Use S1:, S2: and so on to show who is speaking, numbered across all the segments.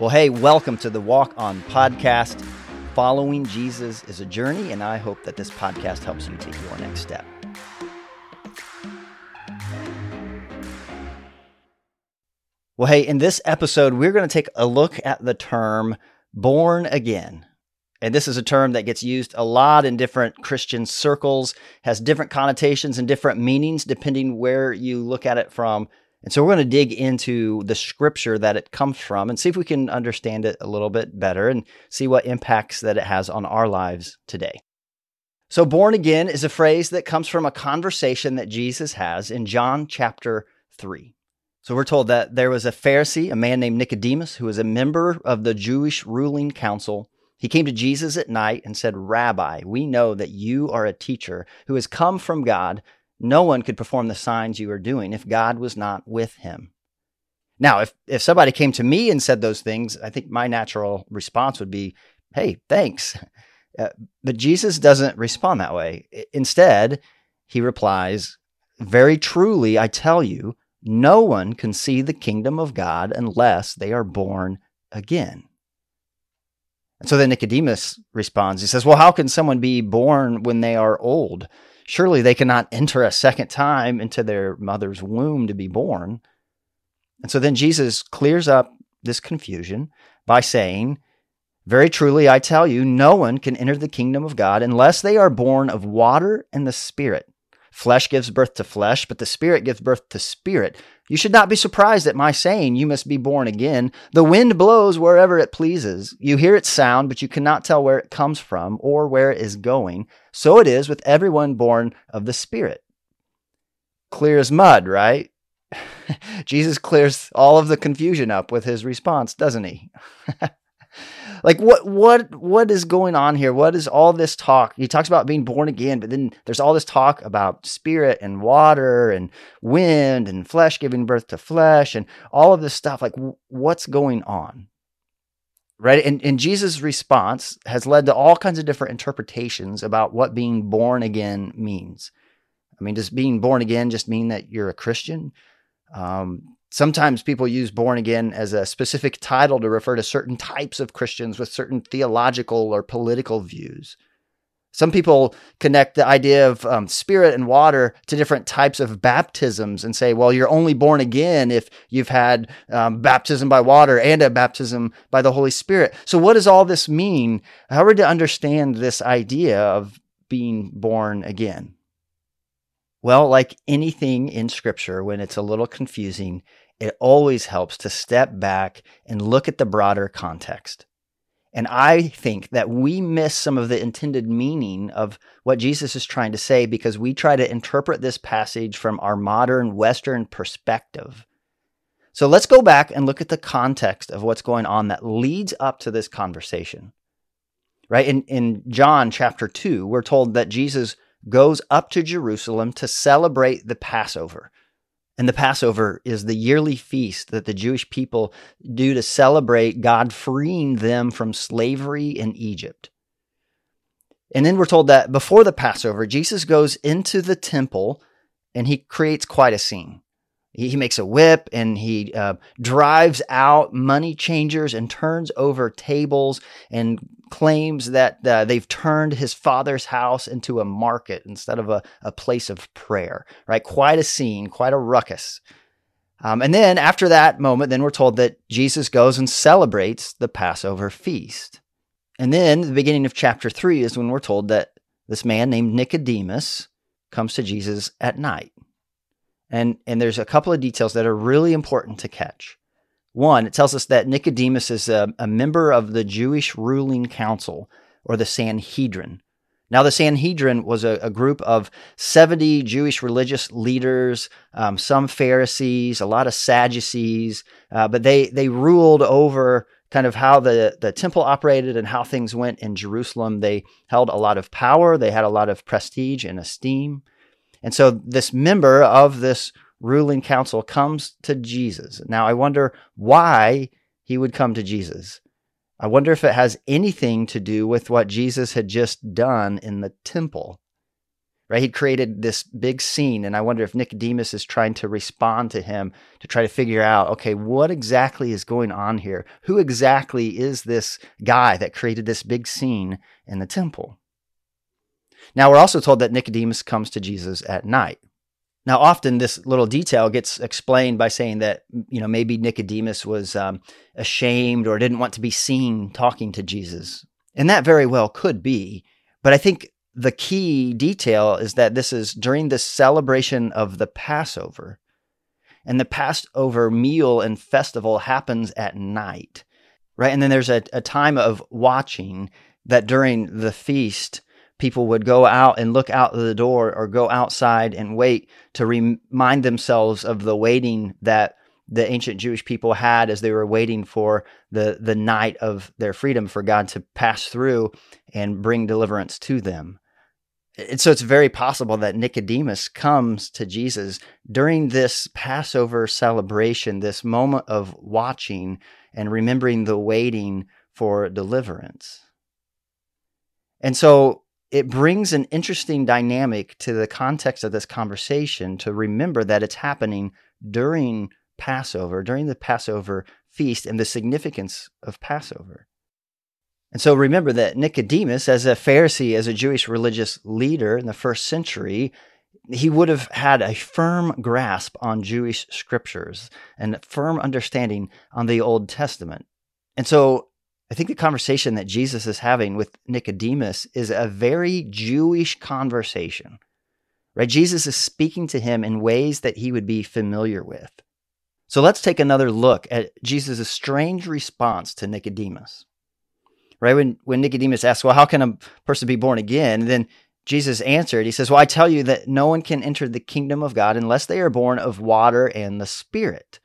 S1: Well, hey, welcome to the Walk On podcast. Following Jesus is a journey, and I hope that this podcast helps you take your next step. Well, hey, in this episode, we're going to take a look at the term born again. And this is a term that gets used a lot in different Christian circles, has different connotations and different meanings depending where you look at it from. And so we're going to dig into the scripture that it comes from and see if we can understand it a little bit better and see what impacts that it has on our lives today. So, born again is a phrase that comes from a conversation that Jesus has in John chapter 3. So we're told that there was a Pharisee, a man named Nicodemus, who was a member of the Jewish ruling council. He came to Jesus at night and said, Rabbi, we know that you are a teacher who has come from God. No one could perform the signs you are doing if God was not with him. Now, if, if somebody came to me and said those things, I think my natural response would be, hey, thanks. Uh, but Jesus doesn't respond that way. Instead, he replies, Very truly, I tell you, no one can see the kingdom of God unless they are born again. And so then Nicodemus responds. He says, Well, how can someone be born when they are old? Surely they cannot enter a second time into their mother's womb to be born. And so then Jesus clears up this confusion by saying, Very truly, I tell you, no one can enter the kingdom of God unless they are born of water and the Spirit. Flesh gives birth to flesh, but the Spirit gives birth to spirit. You should not be surprised at my saying, You must be born again. The wind blows wherever it pleases. You hear its sound, but you cannot tell where it comes from or where it is going. So it is with everyone born of the Spirit. Clear as mud, right? Jesus clears all of the confusion up with his response, doesn't he? like what what what is going on here? What is all this talk? He talks about being born again but then there's all this talk about spirit and water and wind and flesh giving birth to flesh and all of this stuff. Like what's going on? Right? And, and jesus response has led to all kinds of different interpretations about what being born again means. I mean does being born again just mean that you're a christian? Um, Sometimes people use born again as a specific title to refer to certain types of Christians with certain theological or political views. Some people connect the idea of um, spirit and water to different types of baptisms and say, well, you're only born again if you've had um, baptism by water and a baptism by the Holy Spirit. So, what does all this mean? How are we to understand this idea of being born again? Well, like anything in scripture, when it's a little confusing, it always helps to step back and look at the broader context. And I think that we miss some of the intended meaning of what Jesus is trying to say because we try to interpret this passage from our modern Western perspective. So let's go back and look at the context of what's going on that leads up to this conversation. Right? In, in John chapter 2, we're told that Jesus goes up to Jerusalem to celebrate the Passover. And the Passover is the yearly feast that the Jewish people do to celebrate God freeing them from slavery in Egypt. And then we're told that before the Passover, Jesus goes into the temple and he creates quite a scene. He, makes a whip and he uh, drives out money changers and turns over tables and claims that uh, they've turned his father's house into a market instead of a, a place of prayer, right? Quite a scene, quite a ruckus. Um, and then after that moment, then we're told that Jesus goes and celebrates the Passover feast. And then the beginning of chapter three is when we're told that this man named Nicodemus comes to Jesus at night. And, and there's a couple of details that are really important to catch. One, it tells us that Nicodemus is a, a member of the Jewish ruling council or the Sanhedrin. Now, the Sanhedrin was a, a, group of 70 Jewish religious leaders, um, some Pharisees, a lot of Sadducees, uh, but they, they ruled over kind of how the, the temple operated and how things went in Jerusalem. They held a lot of power, they had a lot of prestige and esteem. And so, this member of this ruling council comes to Jesus. Now, I wonder why he would come to Jesus. I wonder if it has anything to do with what Jesus had just done in the temple. right? He'd created this big scene, and I wonder if Nicodemus is trying to respond to him to try to figure out, okay, what exactly is going on here? Who exactly is this guy that created this big scene in the temple? Now, we're also told that Nicodemus comes to Jesus at night. Now, often this little detail gets explained by saying that, you know, maybe Nicodemus was um, ashamed or didn't want to be seen talking to Jesus. And that very well could be. But I think the key detail is that this is during the celebration of the Passover. And the Passover meal and festival happens at night, right? And then there's a, a time of watching that during the feast, people would go out and look out the door or go outside and wait to remind themselves of the waiting that the ancient Jewish people had as they were waiting for the, the night of their freedom for God to pass through and bring deliverance to them. And so it's very possible that Nicodemus comes to Jesus during this Passover celebration, this moment of watching and remembering the waiting for deliverance. And so it brings an interesting dynamic to the context of this conversation to remember that it's happening during Passover, during the Passover feast, and the significance of Passover. And so remember that Nicodemus, as a Pharisee, as a Jewish religious leader in the first century, he would have had a firm grasp on Jewish scriptures and a firm understanding on the Old Testament. And so I think the conversation that Jesus is having with Nicodemus is a very Jewish conversation. Right? Jesus is speaking to him in ways that he would be familiar with. So let's take another look at Jesus' strange response to Nicodemus right? When when Nicodemus asks, "Well, how can a person be born again?" And then Jesus answered, He says, "Well, I tell you that no one can enter the kingdom of God unless they are born of water and the Spirit."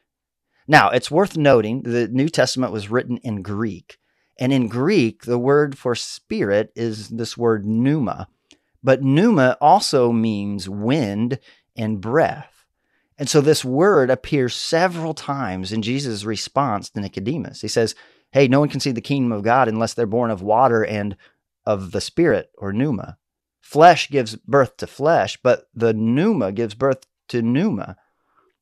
S1: Now, it's worth noting the New Testament was written in Greek, and in Greek, the word for spirit is this word pneuma, but pneuma also means wind and breath. And so this word appears several times in Jesus' response to Nicodemus. He says, hey, no one can see the kingdom of God unless they're born of water and of the spirit or pneuma. Flesh gives birth to flesh, but the pneuma gives birth to pneuma.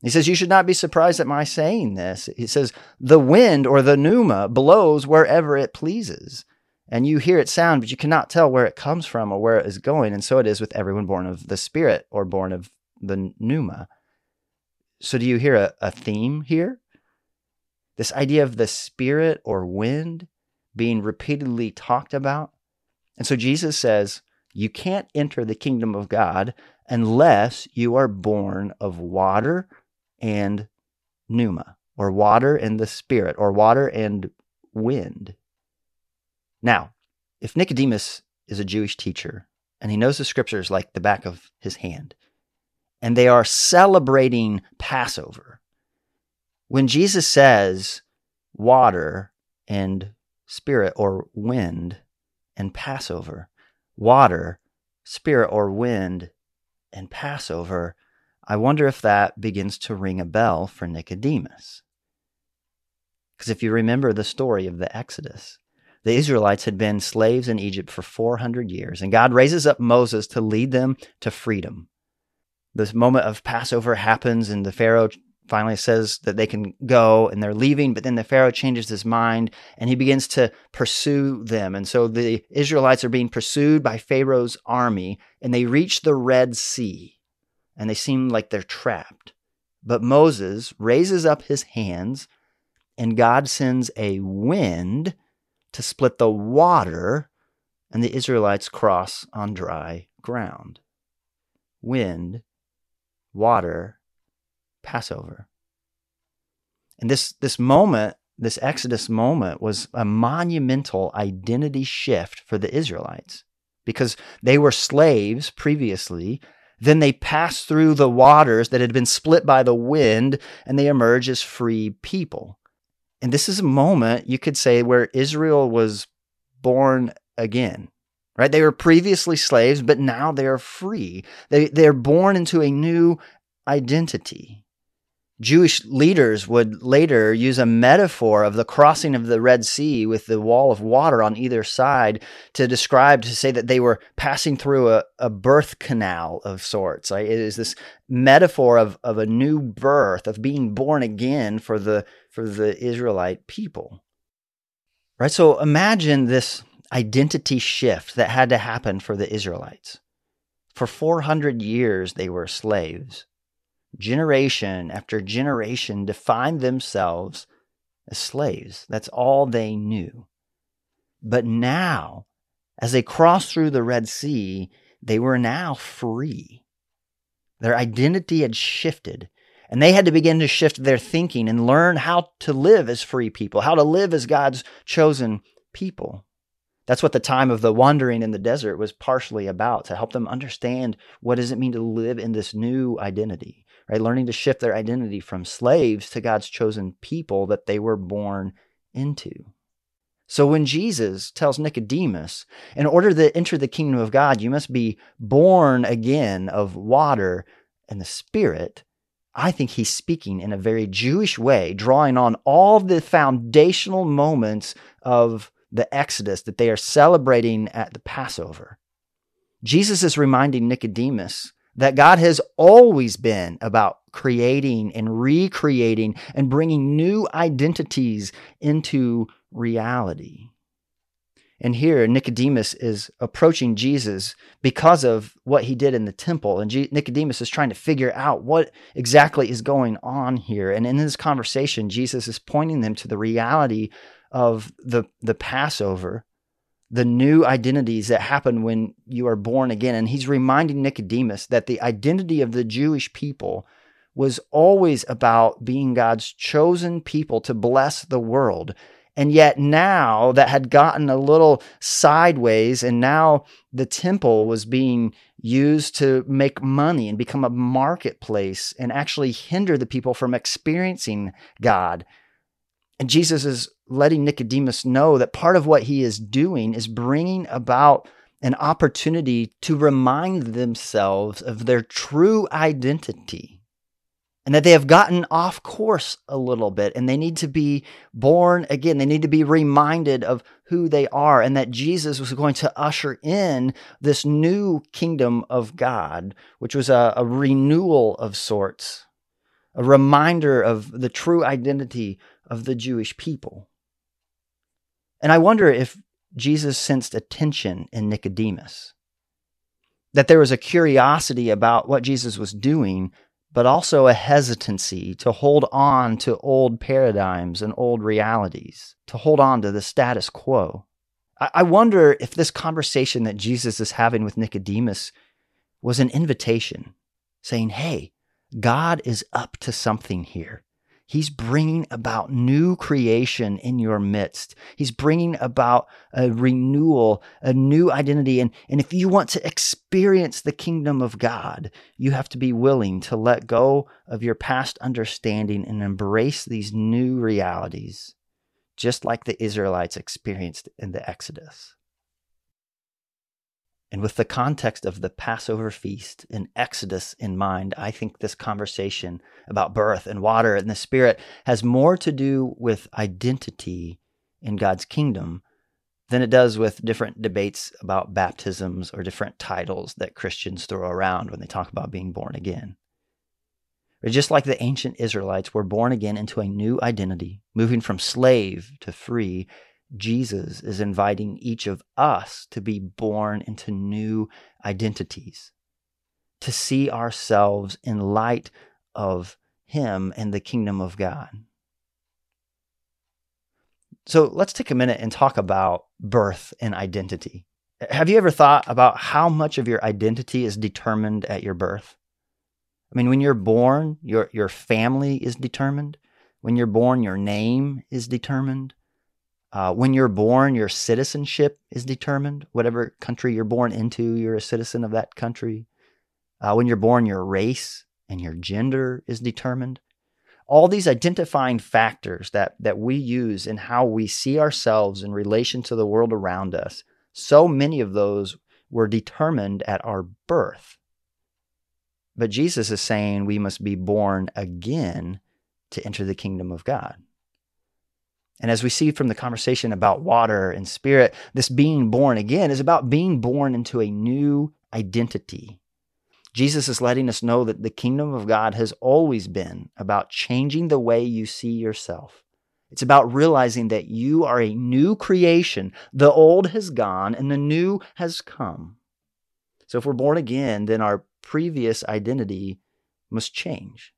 S1: He says, You should not be surprised at my saying this. He says, The wind or the pneuma blows wherever it pleases. And you hear it sound, but you cannot tell where it comes from or where it is going. And so it is with everyone born of the Spirit or born of the pneuma. So do you hear a, a theme here? This idea of the spirit or wind being repeatedly talked about. And so Jesus says, You can't enter the kingdom of God unless you are born of water and pneuma, or water and the spirit, or water and wind. Now, if Nicodemus is a Jewish teacher and he knows the scriptures like the back of his hand, and they are celebrating Passover, when Jesus says water and spirit or wind and Passover, water, spirit or wind and Passover, I wonder if that begins to ring a bell for Nicodemus. Because if you remember the story of the Exodus, the Israelites had been slaves in Egypt for 400 years, and God raises up Moses to lead them to freedom. This moment of Passover happens, and the Pharaoh finally says that they can go and they're leaving, but then the Pharaoh changes his mind and he begins to pursue them. And so the Israelites are being pursued by Pharaoh's army and they reach the Red Sea and they seem like they're trapped. But Moses raises up his hands and God sends a wind to split the water and the Israelites cross on dry ground. Wind, water, Passover. And this, this moment, this Exodus moment, was a monumental identity shift for the Israelites because they were slaves previously. Then they pass through the waters that had been split by the wind and they emerge as free people. And this is a moment, you could say, where Israel was born again right? They were previously slaves, but now they are free. They, they're born into a new identity. Jewish leaders would later use a metaphor of the crossing of the Red Sea with the wall of water on either side to describe, to say that they were passing through a, a birth canal of sorts. Right? It is this metaphor of, of a new birth, of being born again for the, for the Israelite people. Right? So imagine this identity shift that had to happen for the Israelites. For 400 years, they were slaves generation after generation defined themselves as slaves. That's all they knew. But now, as they crossed through the Red Sea, they were now free. Their identity had shifted, and they had to begin to shift their thinking and learn how to live as free people, how to live as God's chosen people. That's what the time of the wandering in the desert was partially about to help them understand what does it mean to live in this new identity right? Learning to shift their identity from slaves to God's chosen people that they were born into. So when Jesus tells Nicodemus, in order to enter the kingdom of God, you must be born again of water and the Spirit, I think he's speaking in a very Jewish way, drawing on all the foundational moments of the Exodus that they are celebrating at the Passover. Jesus is reminding Nicodemus that God has always been about creating and recreating and bringing new identities into reality. And here, Nicodemus is approaching Jesus because of what he did in the temple. And Nicodemus is trying to figure out what exactly is going on here. And in this conversation, Jesus is pointing them to the reality of the, the Passover the new identities that happen when you are born again. And he's reminding Nicodemus that the identity of the Jewish people was always about being God's chosen people to bless the world. And yet now that had gotten a little sideways, and now the temple was being used to make money and become a marketplace and actually hinder the people from experiencing God. And Jesus is letting Nicodemus know that part of what he is doing is bringing about an opportunity to remind themselves of their true identity and that they have gotten off course a little bit and they need to be born again. They need to be reminded of who they are and that Jesus was going to usher in this new kingdom of God, which was a, a renewal of sorts, a reminder of the true identity of the Jewish people. And I wonder if Jesus sensed a tension in Nicodemus, that there was a curiosity about what Jesus was doing, but also a hesitancy to hold on to old paradigms and old realities, to hold on to the status quo. I wonder if this conversation that Jesus is having with Nicodemus was an invitation saying, Hey, God is up to something here. He's bringing about new creation in your midst. He's bringing about a renewal, a new identity. And, and if you want to experience the kingdom of God, you have to be willing to let go of your past understanding and embrace these new realities, just like the Israelites experienced in the Exodus. And with the context of the Passover feast and Exodus in mind, I think this conversation about birth and water and the Spirit has more to do with identity in God's kingdom than it does with different debates about baptisms or different titles that Christians throw around when they talk about being born again. Just like the ancient Israelites were born again into a new identity, moving from slave to free, Jesus is inviting each of us to be born into new identities, to see ourselves in light of Him and the kingdom of God. So let's take a minute and talk about birth and identity. Have you ever thought about how much of your identity is determined at your birth? I mean, when you're born, your, your family is determined. When you're born, your name is determined. Uh, when you're born, your citizenship is determined. Whatever country you're born into, you're a citizen of that country. Uh, when you're born, your race and your gender is determined. All these identifying factors that, that we use in how we see ourselves in relation to the world around us, so many of those were determined at our birth. But Jesus is saying we must be born again to enter the kingdom of God. And as we see from the conversation about water and spirit, this being born again is about being born into a new identity. Jesus is letting us know that the kingdom of God has always been about changing the way you see yourself. It's about realizing that you are a new creation. The old has gone and the new has come. So if we're born again, then our previous identity must change.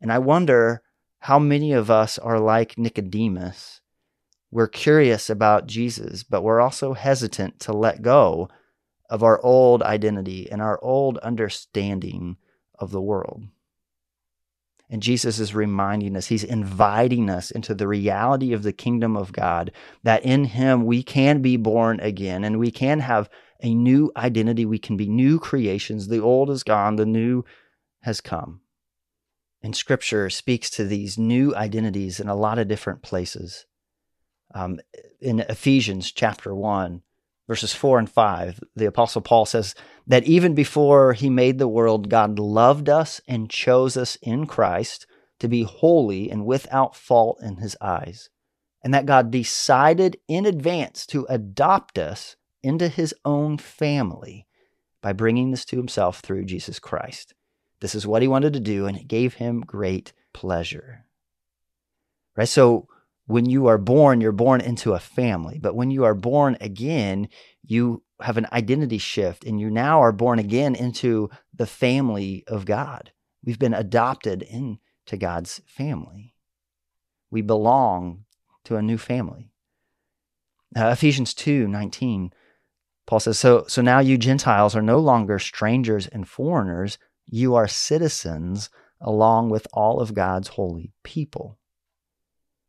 S1: And I wonder how many of us are like Nicodemus. We're curious about Jesus, but we're also hesitant to let go of our old identity and our old understanding of the world. And Jesus is reminding us, he's inviting us into the reality of the kingdom of God, that in him we can be born again and we can have a new identity. We can be new creations. The old is gone, the new has come. And scripture speaks to these new identities in a lot of different places. Um, in Ephesians chapter 1, verses 4 and 5, the Apostle Paul says that even before he made the world, God loved us and chose us in Christ to be holy and without fault in his eyes. And that God decided in advance to adopt us into his own family by bringing this to himself through Jesus Christ. This is what he wanted to do, and it gave him great pleasure. Right? So, when you are born, you're born into a family. But when you are born again, you have an identity shift and you now are born again into the family of God. We've been adopted into God's family. We belong to a new family. Uh, Ephesians 2 19, Paul says, so, so now you Gentiles are no longer strangers and foreigners, you are citizens along with all of God's holy people.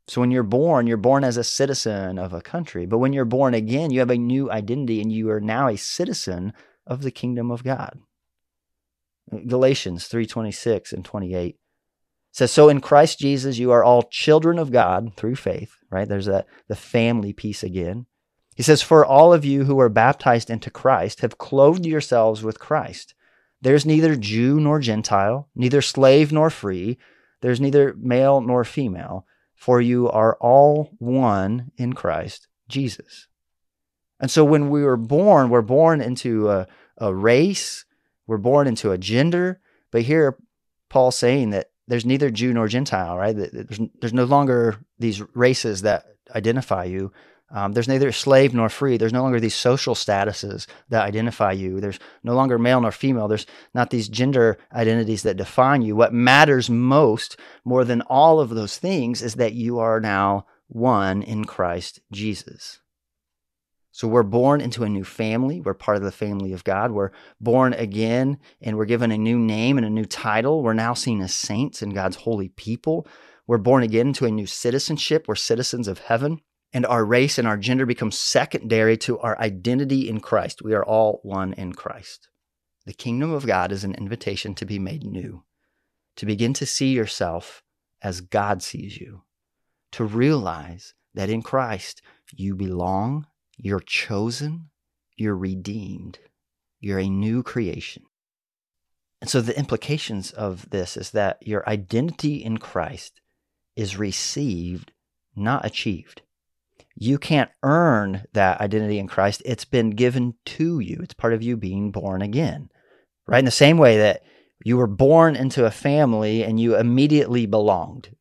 S1: So when you're born, you're born as a citizen of a country. But when you're born again, you have a new identity and you are now a citizen of the kingdom of God. Galatians 3:26 and 28 says so in Christ Jesus you are all children of God through faith, right? There's that the family piece again. He says for all of you who are baptized into Christ have clothed yourselves with Christ. There's neither Jew nor Gentile, neither slave nor free, there's neither male nor female for you are all one in Christ Jesus. And so when we were born, we're born into a, a race, we're born into a gender. But here, Paul's saying that there's neither Jew nor Gentile, right? There's, there's no longer these races that identify you. Um, there's neither slave nor free. There's no longer these social statuses that identify you. There's no longer male nor female. There's not these gender identities that define you. What matters most, more than all of those things, is that you are now one in Christ Jesus. So we're born into a new family. We're part of the family of God. We're born again and we're given a new name and a new title. We're now seen as saints and God's holy people. We're born again into a new citizenship. We're citizens of heaven and our race and our gender become secondary to our identity in Christ. We are all one in Christ. The kingdom of God is an invitation to be made new, to begin to see yourself as God sees you, to realize that in Christ you belong, you're chosen, you're redeemed, you're a new creation. And so the implications of this is that your identity in Christ is received, not achieved. You can't earn that identity in Christ. It's been given to you. It's part of you being born again, right? In the same way that you were born into a family and you immediately belonged.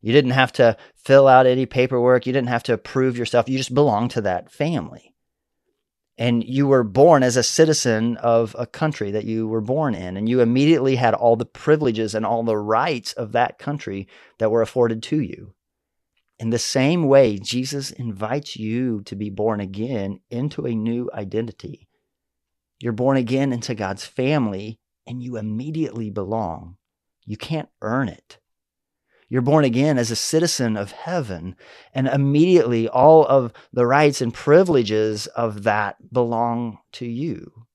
S1: You didn't have to fill out any paperwork. You didn't have to prove yourself. You just belonged to that family. And you were born as a citizen of a country that you were born in. And you immediately had all the privileges and all the rights of that country that were afforded to you. In the same way, Jesus invites you to be born again into a new identity. You're born again into God's family and you immediately belong. You can't earn it. You're born again as a citizen of heaven, and immediately all of the rights and privileges of that belong to you.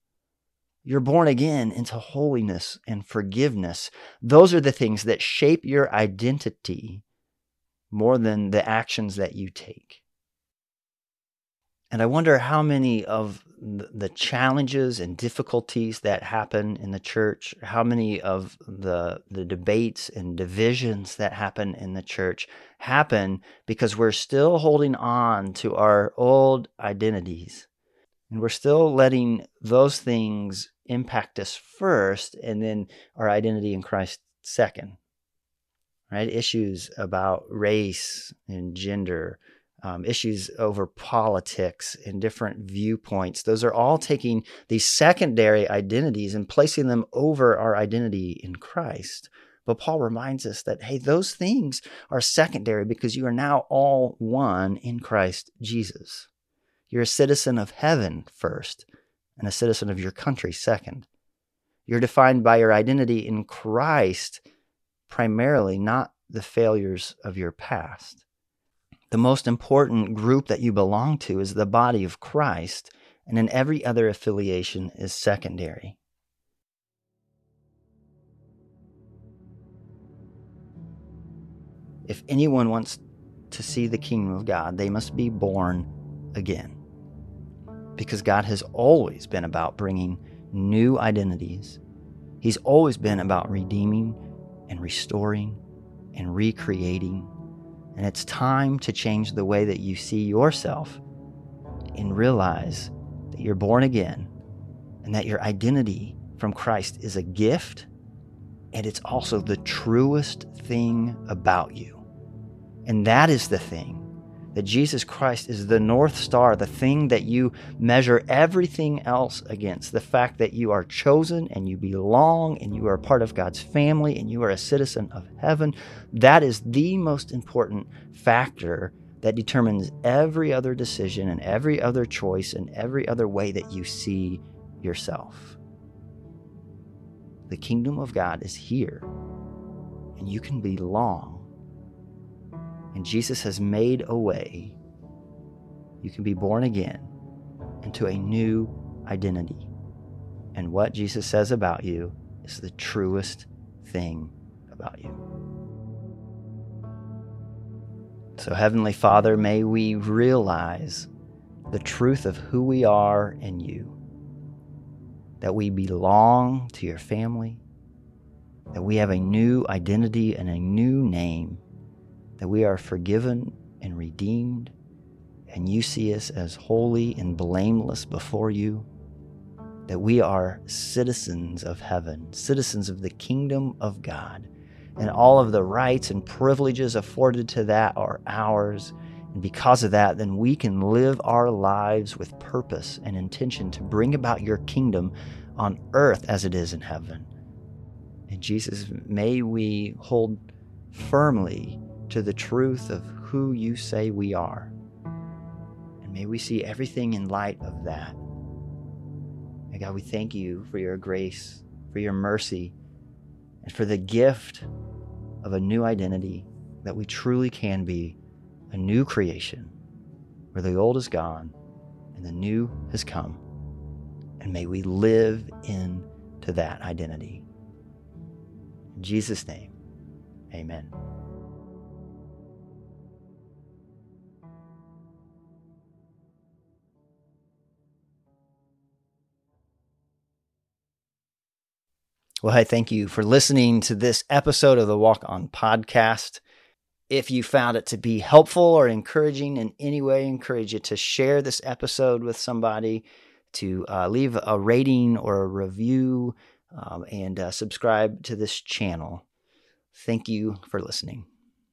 S1: You're born again into holiness and forgiveness. Those are the things that shape your identity more than the actions that you take. And I wonder how many of the challenges and difficulties that happen in the church, how many of the the debates and divisions that happen in the church happen because we're still holding on to our old identities. And we're still letting those things impact us first and then our identity in Christ second. Right? Issues about race and gender, um, issues over politics and different viewpoints. Those are all taking these secondary identities and placing them over our identity in Christ. But Paul reminds us that, hey, those things are secondary because you are now all one in Christ Jesus. You're a citizen of heaven first and a citizen of your country second. You're defined by your identity in Christ primarily, not the failures of your past. The most important group that you belong to is the body of Christ, and then every other affiliation is secondary. If anyone wants to see the kingdom of God, they must be born again. Because God has always been about bringing new identities, He's always been about redeeming and restoring and recreating and it's time to change the way that you see yourself and realize that you're born again and that your identity from Christ is a gift and it's also the truest thing about you. And that is the thing that Jesus Christ is the North Star, the thing that you measure everything else against. The fact that you are chosen and you belong and you are part of God's family and you are a citizen of heaven. That is the most important factor that determines every other decision and every other choice and every other way that you see yourself. The kingdom of God is here, and you can belong and Jesus has made a way. You can be born again into a new identity. And what Jesus says about you is the truest thing about you. So, Heavenly Father, may we realize the truth of who we are in you, that we belong to your family, that we have a new identity and a new name that we are forgiven and redeemed, and you see us as holy and blameless before you, that we are citizens of heaven, citizens of the kingdom of God, and all of the rights and privileges afforded to that are ours. And because of that, then we can live our lives with purpose and intention to bring about your kingdom on earth as it is in heaven. And Jesus, may we hold firmly to the truth of who you say we are. And may we see everything in light of that. And God, we thank you for your grace, for your mercy, and for the gift of a new identity that we truly can be a new creation where the old is gone and the new has come. And may we live into that identity. In Jesus' name, amen. Well, hey, thank you for listening to this episode of the Walk On podcast. If you found it to be helpful or encouraging in any way, I encourage you to share this episode with somebody, to uh, leave a rating or a review, um, and uh, subscribe to this channel. Thank you for listening.